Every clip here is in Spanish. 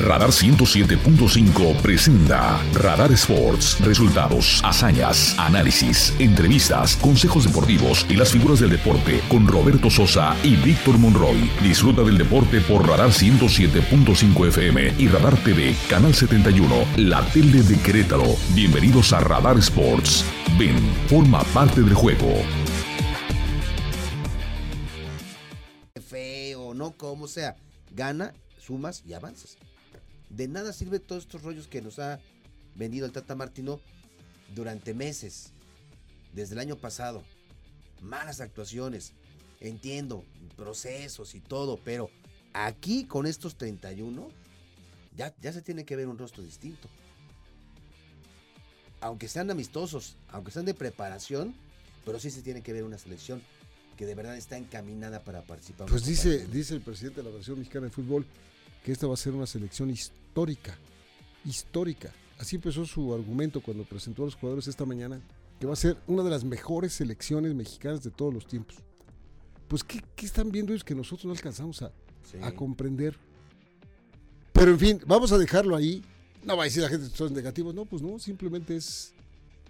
Radar 107.5 presenta Radar Sports. Resultados, hazañas, análisis, entrevistas, consejos deportivos y las figuras del deporte con Roberto Sosa y Víctor Monroy. Disfruta del deporte por Radar 107.5 FM y Radar TV, Canal 71, la tele de Querétaro. Bienvenidos a Radar Sports. Ven, forma parte del juego. Feo, no como sea. Gana, sumas y avanzas. De nada sirve todos estos rollos que nos ha vendido el Tata Martino durante meses, desde el año pasado. Malas actuaciones, entiendo, procesos y todo, pero aquí con estos 31 ya, ya se tiene que ver un rostro distinto. Aunque sean amistosos, aunque sean de preparación, pero sí se tiene que ver una selección que de verdad está encaminada para participar. Pues dice, dice el presidente de la Federación Mexicana de Fútbol que esta va a ser una selección histórica, histórica. Así empezó su argumento cuando presentó a los jugadores esta mañana, que va a ser una de las mejores selecciones mexicanas de todos los tiempos. Pues, ¿qué, qué están viendo ellos que nosotros no alcanzamos a, Sí. a comprender? Pero en fin, vamos a dejarlo ahí. No va a decir la gente que son negativos, no, pues no, simplemente es.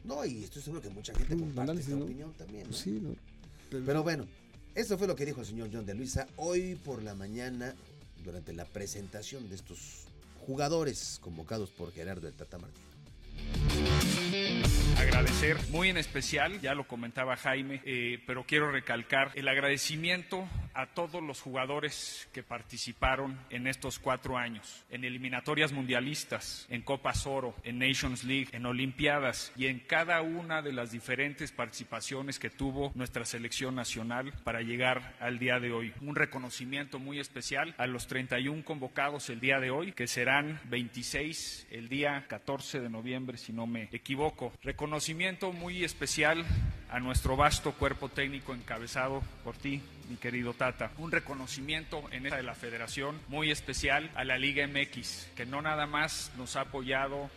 No, y estoy seguro que mucha gente comparte análisis, esta ¿no? opinión también. ¿no? sí, ¿no? Pero bueno, eso fue lo que dijo el señor John de Luisa hoy por la mañana durante la presentación de estos jugadores convocados por Gerardo el Tata Martino. Agradecer muy en especial, ya lo comentaba Jaime, eh, pero quiero recalcar el agradecimiento a todos los jugadores que participaron en estos cuatro años, en eliminatorias mundialistas, en Copas Oro, en Nations League, en Olimpiadas y en cada una de las diferentes participaciones que tuvo nuestra selección nacional para llegar al día de hoy. Un reconocimiento muy especial a los 31 convocados el día de hoy, que serán 26 el día 14 de noviembre, si no me equivoco. Reconocimiento muy especial a nuestro vasto cuerpo técnico encabezado por ti, mi querido Tata. Un reconocimiento en esta de la federación muy especial a la Liga MX, que no nada más nos ha apoyado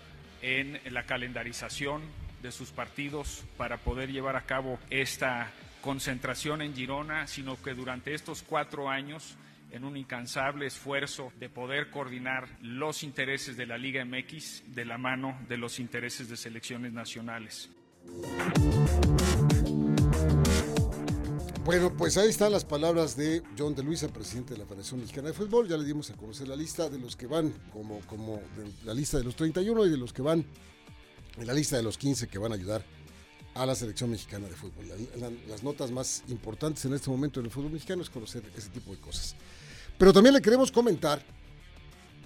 en la calendarización de sus partidos para poder llevar a cabo esta concentración en Girona, sino que durante estos cuatro años en un incansable esfuerzo de poder coordinar los intereses de la Liga MX de la mano de los intereses de selecciones nacionales. Bueno, pues ahí están las palabras de John de Luisa, presidente de la Federación Mexicana de Fútbol. Ya le dimos a conocer la lista de los que van, como, como la lista de los 31 y de los que van en la lista de los 15 que van a ayudar a la selección mexicana de fútbol. La- la- las notas más importantes en este momento en el fútbol mexicano es conocer ese tipo de cosas. Pero también le queremos comentar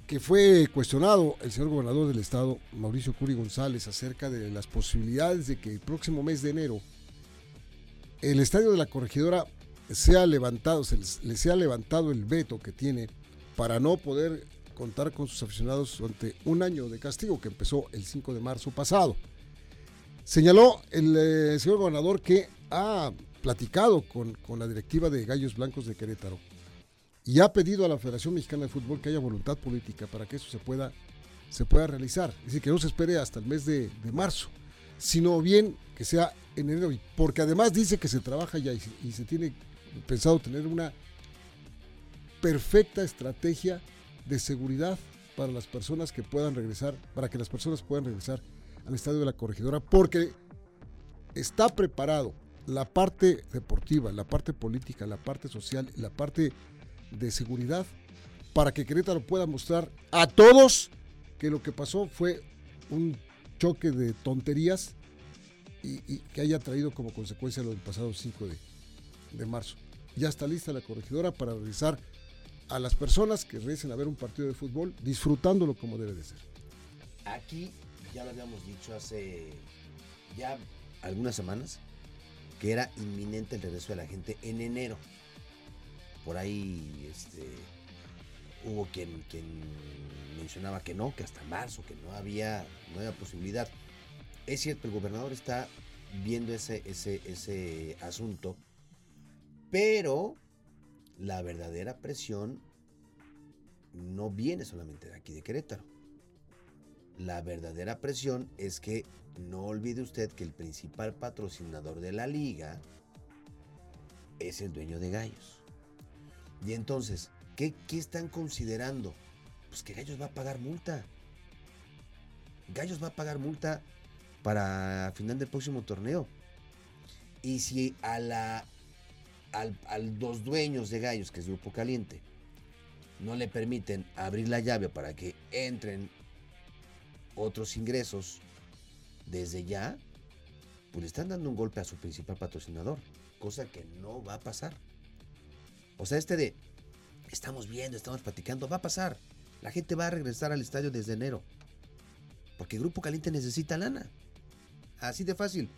que fue cuestionado el señor gobernador del estado, Mauricio Curi González, acerca de las posibilidades de que el próximo mes de enero el estadio de la corregidora sea levantado, se le sea levantado el veto que tiene para no poder contar con sus aficionados durante un año de castigo que empezó el 5 de marzo pasado. Señaló el eh, señor gobernador que ha platicado con, con la directiva de Gallos Blancos de Querétaro y ha pedido a la Federación Mexicana de Fútbol que haya voluntad política para que eso se pueda, se pueda realizar. Dice que no se espere hasta el mes de, marzo, sino bien que sea en enero, porque además dice que se trabaja ya y se, y se tiene pensado tener una perfecta estrategia de seguridad para las personas que puedan regresar, para que las personas puedan regresar al estadio de la corregidora, porque está preparado la parte deportiva, la parte política, la parte social, la parte de seguridad para que Querétaro pueda mostrar a todos que lo que pasó fue un choque de tonterías y, que haya traído como consecuencia lo del pasado 5 de, de marzo. Ya está lista la corregidora para regresar a las personas que regresen a ver un partido de fútbol disfrutándolo como debe de ser. Aquí ya lo habíamos dicho hace ya algunas semanas que era inminente el regreso de la gente en enero. Por ahí este, hubo quien, mencionaba que no, que hasta marzo, que no había, no había posibilidad. Es cierto, el gobernador está viendo ese asunto, pero la verdadera presión no viene solamente de aquí de Querétaro. La verdadera presión es que no olvide usted que el principal patrocinador de la liga es el dueño de Gallos. Y entonces, ¿qué, qué están considerando? pues que Gallos va a pagar multa. Gallos va a pagar multa para final del próximo torneo. Y si a la al, al dos dueños de Gallos, que es Grupo Caliente, no le permiten abrir la llave para que entren otros ingresos desde ya, pues le están dando un golpe a su principal patrocinador, cosa que no va a pasar. O sea, este de estamos viendo, estamos platicando, va a pasar. La gente va a regresar al estadio desde enero. Porque Grupo Caliente necesita lana. Así de fácil.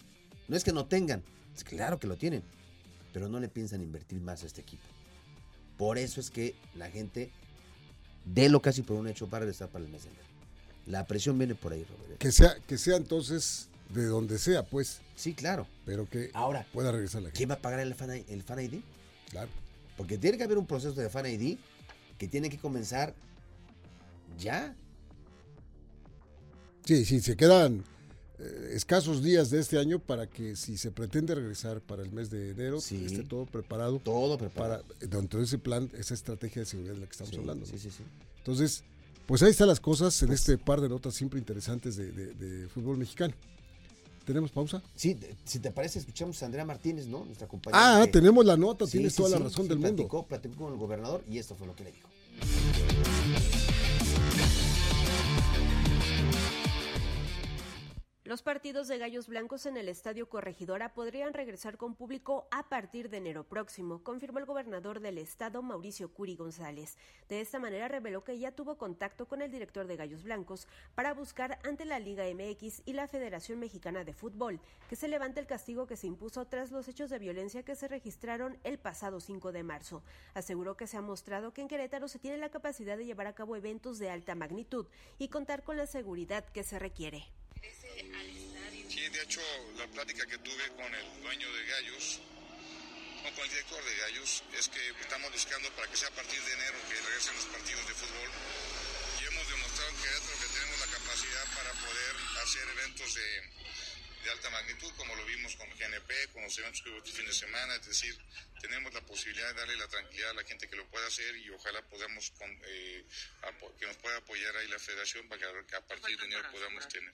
No es que no tengan, es claro que lo tienen, pero no le piensan invertir más a este equipo. Por eso es que la gente de lo casi por un hecho para regresar para el mes de enero. La presión viene por ahí, Robert. Que sea, que sea entonces de donde sea, pues, Sí, claro. pero que Ahora, pueda regresar la gente. ¿quién va a pagar el fan, el fan ID? Claro. Porque tiene que haber un proceso de fan ID que tiene que comenzar ya. Sí, sí, se quedan eh, escasos días de este año para que si se pretende regresar para el mes de enero, Sí. esté todo preparado Todo para preparado. dentro de ese plan, esa estrategia de seguridad de la que estamos Sí, hablando. ¿no? Sí, sí, sí. Entonces, pues ahí están las cosas en Pues- este par de notas siempre interesantes de, de- de fútbol mexicano. ¿Tenemos pausa? Sí, si te parece, escuchamos a Andrea Martínez, ¿no? Nuestra compañera. Ah, que- tenemos la nota, Sí, tienes sí, toda la razón del mundo. platicó, platicó con el gobernador y esto fue lo que le dijo. Los partidos de Gallos Blancos en el Estadio Corregidora podrían regresar con público a partir de enero próximo, confirmó el gobernador del estado Mauricio Curi González. De esta manera reveló que ya tuvo contacto con el director de Gallos Blancos para buscar ante la Liga MX y la Federación Mexicana de Fútbol que se levante el castigo que se impuso tras los hechos de violencia que se registraron el pasado 5 de marzo. Aseguró que se ha mostrado que en Querétaro se tiene la capacidad de llevar a cabo eventos de alta magnitud y contar con la seguridad que se requiere. Sí, de hecho, la plática que tuve con el dueño de Gallos, o con el director de Gallos, es que estamos buscando para que sea a partir de enero que regresen los partidos de fútbol. Como lo vimos con GNP, con los eventos que hubo este fin de semana. Es decir, tenemos la posibilidad de darle la tranquilidad a la gente que lo pueda hacer y ojalá podamos, con- eh, que nos pueda apoyar ahí la federación para que a partir de enero podamos tener.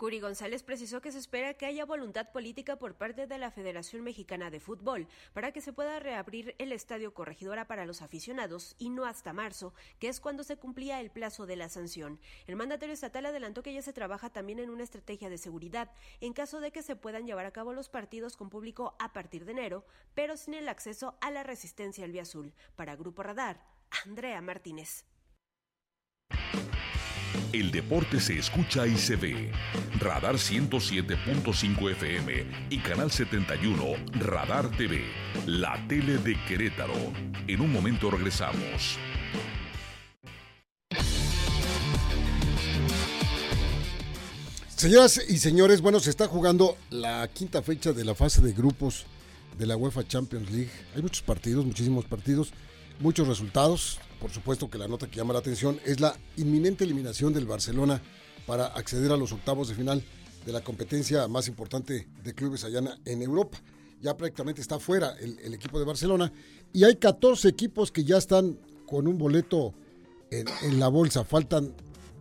Curi González precisó que se espera que haya voluntad política por parte de la Federación Mexicana de Fútbol para que se pueda reabrir el Estadio Corregidora para los aficionados y no hasta marzo, que es cuando se cumplía el plazo de la sanción. El mandatario estatal adelantó que ya se trabaja también en una estrategia de seguridad en caso de que se puedan llevar a cabo los partidos con público a partir de enero, pero sin el acceso a la resistencia al Vía Azul. Para Grupo Radar, Andrea Martínez. El deporte se escucha y se ve. Radar 107.5 FM y Canal 71 Radar TV, la tele de Querétaro. En un momento regresamos. Señoras y señores, bueno, se está jugando la quinta fecha de la fase de grupos de la UEFA Champions League. Hay muchos partidos, muchísimos partidos, muchos resultados. Por supuesto que la nota que llama la atención es la inminente eliminación del Barcelona para acceder a los octavos de final de la competencia más importante de clubes allá en Europa. Ya prácticamente está fuera el, equipo de Barcelona y hay 14 equipos que ya están con un boleto en, la bolsa. Faltan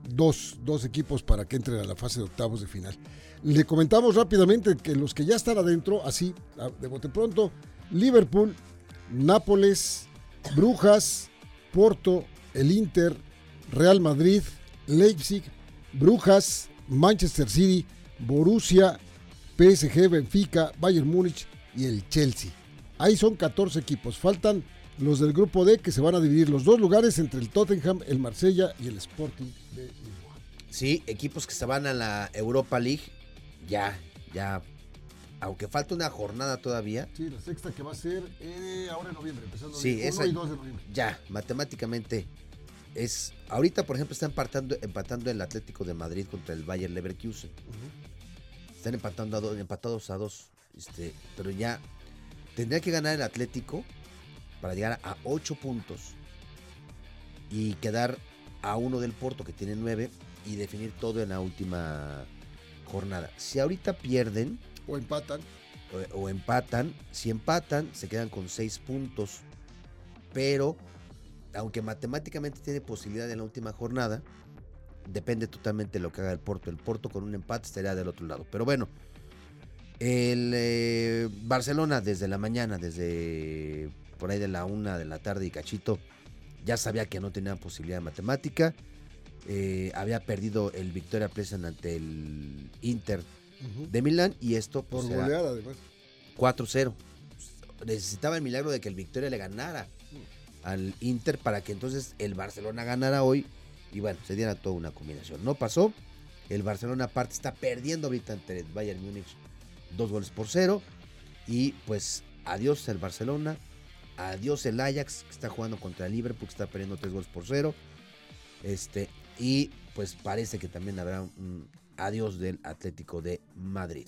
dos, dos equipos para que entren a la fase de octavos de final. Le comentamos rápidamente que los que ya están adentro, así de bote pronto, Liverpool, Nápoles, Brujas, Porto, el Inter, Real Madrid, Leipzig, Brujas, Manchester City, Borussia, PSG, Benfica, Bayern Múnich y el Chelsea. Ahí son 14 equipos. Faltan los del grupo D que se van a dividir los dos lugares entre el Tottenham, el Marsella y el Sporting de Lisboa. Sí, equipos que se van a la Europa League, ya, ya, aunque falta una jornada todavía, Sí, la sexta que va a ser eh, ahora en noviembre, empezando Sí, el 1 esa- y 2 de noviembre. ya, matemáticamente es. Ahorita, por ejemplo, está empatando, empatando el Atlético de Madrid contra el Bayer Leverkusen. Están empatando a dos, empatados a dos. Este, pero ya tendría que ganar el Atlético para llegar a 8 puntos y quedar a uno del Porto que tiene 9 y definir todo en la última jornada. Si ahorita pierden O empatan. o, empatan, si empatan se quedan con 6 puntos, pero aunque matemáticamente tiene posibilidad en la última jornada, depende totalmente de lo que haga el Porto. El Porto con un empate estaría del otro lado. Pero bueno, el eh, Barcelona desde la mañana, desde por ahí de la una de la tarde y cachito, ya sabía que no tenía posibilidad matemática. Eh, había perdido el Victoria Pleasant ante el Inter de Milán y esto Por pues, era goleada, además. 4-0. Necesitaba el milagro de que el Victoria le ganara al Inter para que entonces el Barcelona ganara hoy y bueno, se diera toda una combinación. No pasó. El Barcelona aparte está perdiendo ahorita ante el Bayern Múnich dos goles por cero y pues adiós el Barcelona, adiós el Ajax que está jugando contra el Liverpool que está perdiendo tres goles por cero. Este y pues parece que también habrá un adiós del Atlético de Madrid.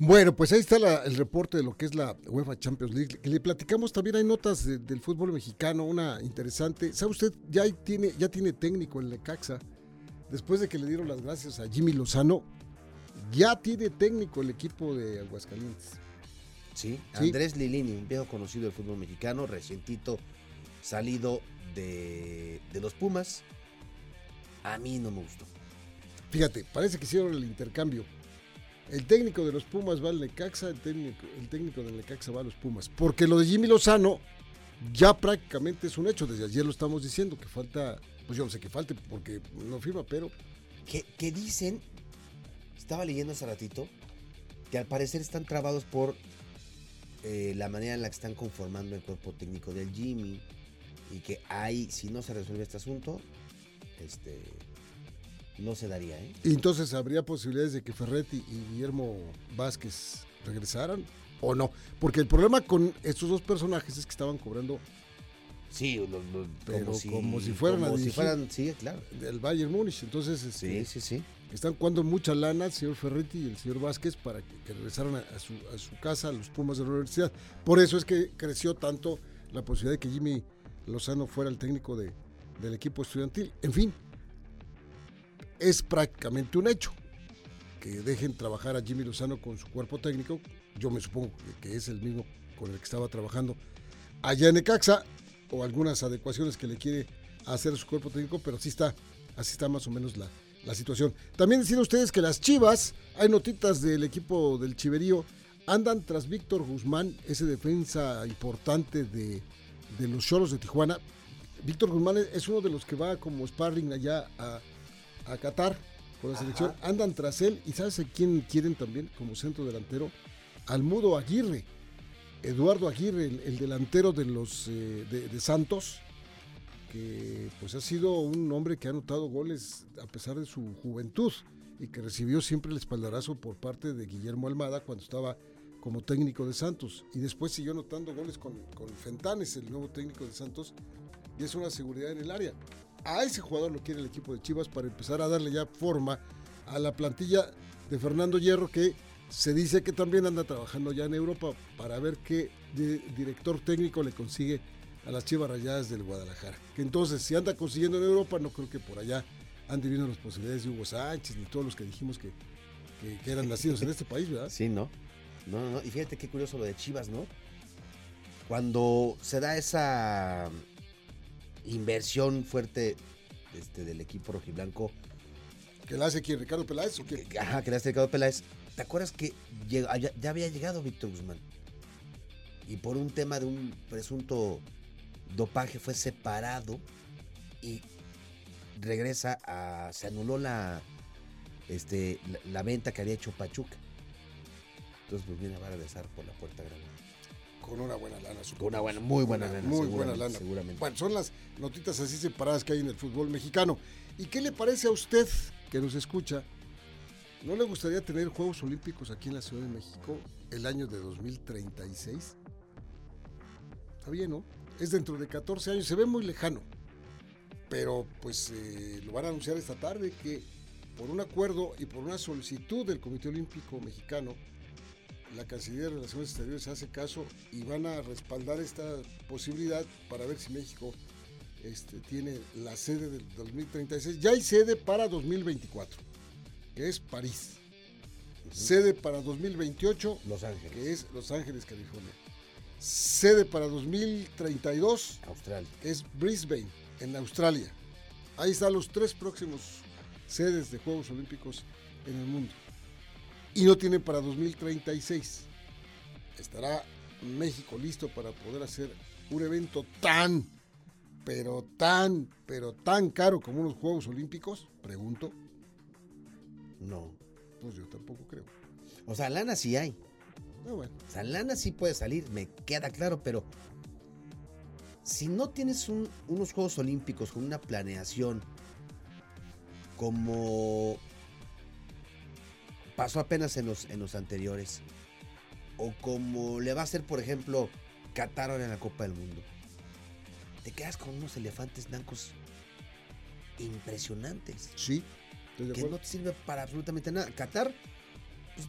Bueno, pues ahí está la- el reporte de lo que es la UEFA Champions League. Que le platicamos también, hay notas de- del fútbol mexicano, una interesante. ¿Sabe usted? Ya tiene, ya tiene técnico el Necaxa. Después de que le dieron las gracias a Jimmy Lozano, ya tiene técnico el equipo de Aguascalientes. Sí, Sí. Andrés Lilini, un viejo conocido del fútbol mexicano, recientito salido de, de los Pumas. A mí no me gustó. Fíjate, parece que hicieron el intercambio. El técnico de los Pumas va al Necaxa, el técnico, el técnico del Necaxa va a los Pumas. Porque lo de Jimmy Lozano ya prácticamente es un hecho. Desde ayer lo estamos diciendo, que falta, pues yo no sé que falte porque no firma, pero que dicen, estaba leyendo hace ratito, que al parecer están trabados por eh, la manera en la que están conformando el cuerpo técnico del Jimmy. Y que ahí, si no se resuelve este asunto, este no se daría, ¿eh? y entonces habría posibilidades de que Ferretti y Guillermo Vázquez regresaran o no. Porque el problema con estos dos personajes es que estaban cobrando Sí, lo- lo- Pero como, si, como si fueran a como si dirigir. fueran, sí, claro. del Bayern Múnich. Entonces, este, Sí, sí, sí. Están jugando mucha lana el señor Ferretti y el señor Vázquez para que, que regresaran a, a su, a su casa, a los Pumas de la universidad. Por eso es que creció tanto la posibilidad de que Jimmy Lozano fuera el técnico de, del equipo estudiantil. En fin, es prácticamente un hecho que dejen trabajar a Jimmy Lozano con su cuerpo técnico. Yo me supongo que, es el mismo con el que estaba trabajando allá en Necaxa o algunas adecuaciones que le quiere hacer su cuerpo técnico, pero así está, así está más o menos la, la situación. También decir a ustedes que las Chivas, hay notitas del equipo del Chiverío, andan tras Víctor Guzmán, ese defensa importante de, de los Choros de Tijuana. Víctor Guzmán es uno de los que va como sparring allá a, a Qatar con la selección. Andan tras él y ¿sabes a quién quieren también como centro delantero? Al Mudo Aguirre. Eduardo Aguirre, el, el delantero de los eh, de, de Santos, que pues ha sido un hombre que ha anotado goles a pesar de su juventud y que recibió siempre el espaldarazo por parte de Guillermo Almada cuando estaba como técnico de Santos y después siguió anotando goles con, con Fentanes, el nuevo técnico de Santos, y es una seguridad en el área. A ese jugador lo quiere el equipo de Chivas para empezar a darle ya forma a la plantilla de Fernando Hierro que se dice que también anda trabajando ya en Europa para ver qué di- director técnico le consigue a las Chivas Rayadas del Guadalajara. Que entonces, si anda consiguiendo en Europa, no creo que por allá ande viendo las posibilidades de Hugo Sánchez ni todos los que dijimos que, que- que eran nacidos en este país, ¿verdad? Sí, ¿no? No, no, no. Y fíjate qué curioso lo de Chivas, ¿no? Cuando se da esa inversión fuerte este, del equipo rojiblanco, Que la hace aquí Ricardo Peláez o qué? que- ajá, que le hace Ricardo Peláez, ¿te acuerdas que llega- ya, ya había llegado Víctor Guzmán? Y por un tema de un presunto dopaje fue separado y regresa a. se anuló la este la, la venta que había hecho Pachuca. Entonces pues viene a regresar por la puerta grande. Con una buena lana. supongo. Con una buena, muy buena Una lana. Muy buena lana. Seguramente. Bueno, son las notitas así separadas que hay en el fútbol mexicano. ¿Y qué le parece a usted que nos escucha? ¿No le gustaría tener Juegos Olímpicos aquí en la Ciudad de México el año de 2036? Está bien, ¿no? Es dentro de 14 años, se ve muy lejano. Pero pues eh, lo van a anunciar esta tarde que por un acuerdo y por una solicitud del Comité Olímpico Mexicano, la Cancillería de Relaciones Exteriores hace caso y van a respaldar esta posibilidad para ver si México este, tiene la sede del 2036. Ya hay sede para 2024, que es París. Sede para 2028, Los Ángeles. que es Los Ángeles, California. Sede para 2032 Australia. es Brisbane, en Australia. Ahí están los tres próximos sedes de Juegos Olímpicos en el mundo. Y no tienen para 2036. ¿Estará México listo para poder hacer un evento tan, pero tan, pero tan caro como unos Juegos Olímpicos? Pregunto. No. Pues yo tampoco creo. O sea, lana sí hay. Ah, bueno. O sea, lana sí puede salir, me queda claro, pero si no tienes un- unos Juegos Olímpicos con una planeación como pasó apenas en los, en los anteriores, o como le va a hacer, por ejemplo, Qatar ahora en la Copa del Mundo, te quedas con unos elefantes blancos impresionantes Sí, estoy de que acuerdo. no te sirve para absolutamente nada. Qatar, pues,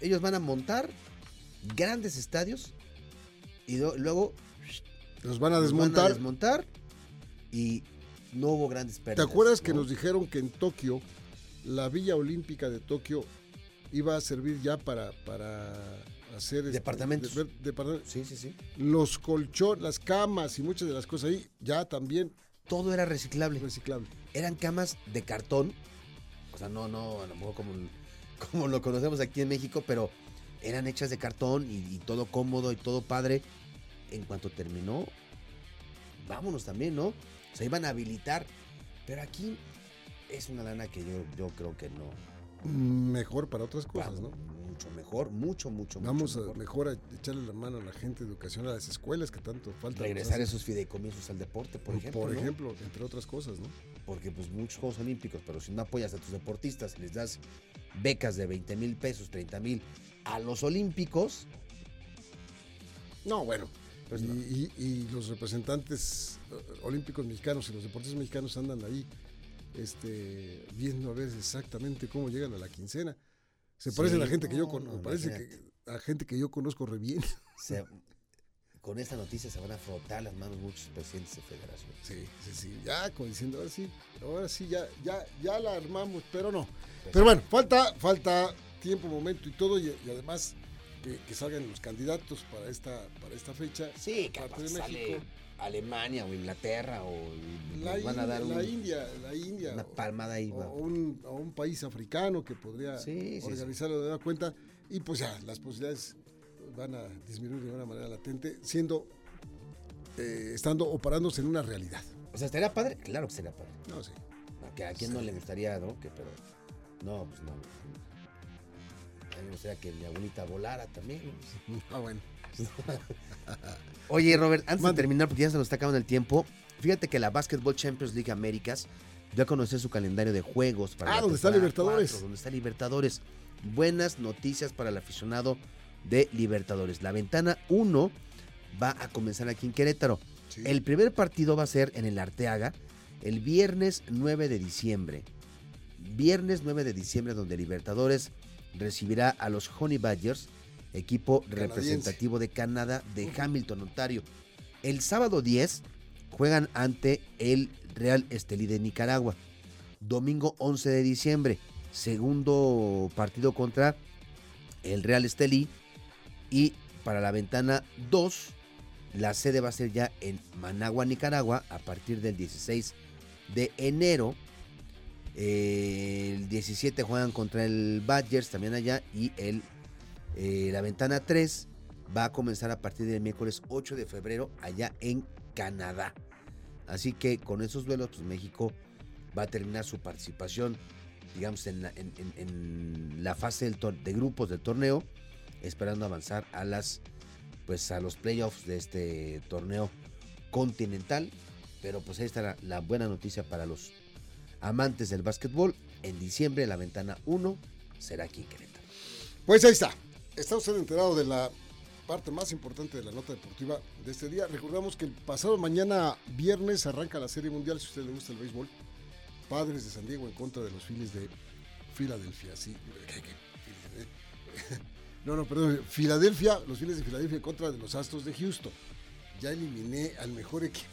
ellos van a montar grandes estadios y luego Los van a los desmontar. van a desmontar y no hubo grandes ¿Te pérdidas. acuerdas que ¿no? nos dijeron que en Tokio, la Villa Olímpica de Tokio iba a servir ya para, para hacer... este, Departamentos. de- departamentos? Sí, sí, sí. Los colchones, las camas y muchas de las cosas ahí ya también Todo era reciclable. reciclable. Eran camas de cartón. O sea, no, no, a lo mejor como, como lo conocemos aquí en México, pero eran hechas de cartón y, y todo cómodo y todo padre. En cuanto terminó, vámonos también, ¿no? O sea, iban a habilitar. Pero aquí es una lana que yo, yo creo que no. Mejor para otras cosas, ¿no? Mucho mejor, mucho, mucho, Vamos mucho a mejor a echarle la mano a la gente de educación, a las escuelas que tanto falta. nos regresar esos fideicomisos al deporte, por ejemplo. Por ¿no? ejemplo, entre otras cosas, ¿no? porque pues muchos Juegos Olímpicos, pero si no apoyas a tus deportistas, les das becas de 20 mil pesos, 30 mil a los Olímpicos, No, bueno. Pues y, no. y- y los representantes eh, olímpicos mexicanos y los deportistas mexicanos andan ahí este, viendo a ver exactamente cómo llegan a la quincena. Se Sí, parece a la gente que yo no, conozco, no, parece imagínate. que a gente que yo conozco re bien. se- con esta noticia se van a frotar las manos muchos presidentes de federación. Sí, sí, sí, ya como diciendo, ahora sí, ahora sí, ya, ya, ya la armamos, pero no. Pero bueno, falta, falta tiempo, momento y todo, y, y además que, que salgan los candidatos para esta, para esta fecha. Sí, capaz de sale México. Alemania o Inglaterra o La, van a dar la un- India, la India. una palmada ahí. o, un, o un país africano que podría Sí, sí, organizarlo de una cuenta y pues ya las posibilidades van a disminuir de una manera latente siendo eh, estando o parándose en una realidad O sea, ¿estaría padre? Claro que estaría padre. no No, que a quien no le gustaría, ¿no? Que, pero, no, pues no. A mí me gustaría que mi abuelita volara también. ah bueno Oye, Robert, antes de terminar, porque ya se nos está acabando el tiempo, fíjate que la Basketball Champions League Américas dio a conocer su calendario de juegos para Ah, donde está Libertadores. 4, donde está Libertadores. Buenas noticias para el aficionado de Libertadores. La ventana 1 va a comenzar aquí en Querétaro. sí. El primer partido va a ser en el Arteaga el viernes 9 de diciembre. Viernes 9 de diciembre donde Libertadores recibirá a los Honey Badgers, equipo Canadiense. representativo de Canadá de Hamilton, Ontario. El sábado 10 juegan ante el Real Estelí de Nicaragua. Domingo 11 de diciembre, segundo partido contra el Real Estelí. Y para la ventana 2, la sede va a ser ya en Managua, Nicaragua, a partir del 16 de enero. Eh, el 17 juegan contra el Badgers también allá y el, eh, la ventana 3 va a comenzar a partir del miércoles 8 de febrero allá en Canadá. Así que con esos duelos pues México va a terminar su participación digamos en la, en- la fase de grupos del torneo esperando avanzar a las pues a los playoffs de este torneo continental. Pero pues ahí está la, la buena noticia para los amantes del básquetbol. En diciembre la ventana 1 será aquí en Querétaro. Pues ahí está está usted enterado de la parte más importante de la nota deportiva de este día recordamos que el pasado mañana viernes arranca la serie mundial si a usted le gusta el béisbol Padres de San Diego en contra de los Phillies de Filadelfia sí ¿qué- qué? No, no, perdón. Filadelfia, los Phillies de Filadelfia en contra de los Astros de Houston. Ya eliminé al mejor equipo.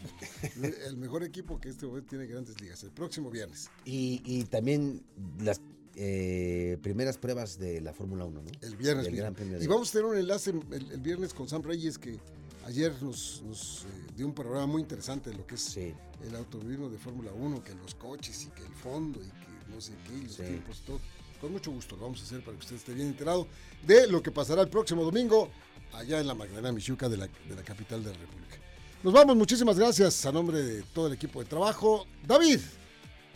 el mejor equipo que este momento tiene grandes ligas. El próximo viernes. y también las eh, primeras pruebas de la Fórmula 1, ¿no? El viernes. Gran de- y vamos a tener un enlace el, el viernes con Sam Reyes que ayer nos, nos, eh, dio un programa muy interesante de lo que es Sí. el automovilismo de Fórmula 1, que los coches y que el fondo y que no sé qué, y los Sí. tiempos y todo. Con mucho gusto lo vamos a hacer para que usted esté bien enterado de lo que pasará el próximo domingo allá en la Magdalena Michuca de la, de la capital de la República. Nos vamos, muchísimas gracias a nombre de todo el equipo de trabajo. David,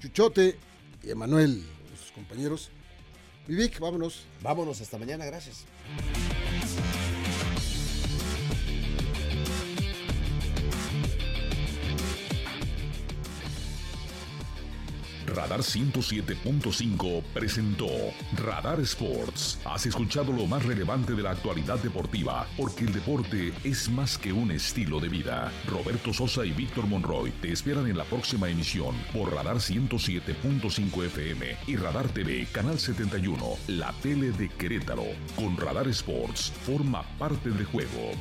Chuchote y Emanuel, compañeros. Vivik, vámonos. Vámonos, hasta mañana, gracias. Radar 107.5 presentó Radar Sports. Has escuchado lo más relevante de la actualidad deportiva, porque el deporte es más que un estilo de vida. Roberto Sosa y Víctor Monroy te esperan en la próxima emisión por Radar 107.5 FM y Radar TV, Canal 71, la tele de Querétaro. Con Radar Sports, forma parte del juego.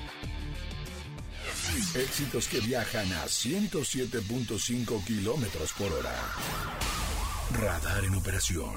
Éxitos que viajan a 107.5 kilómetros por hora. Radar en operación.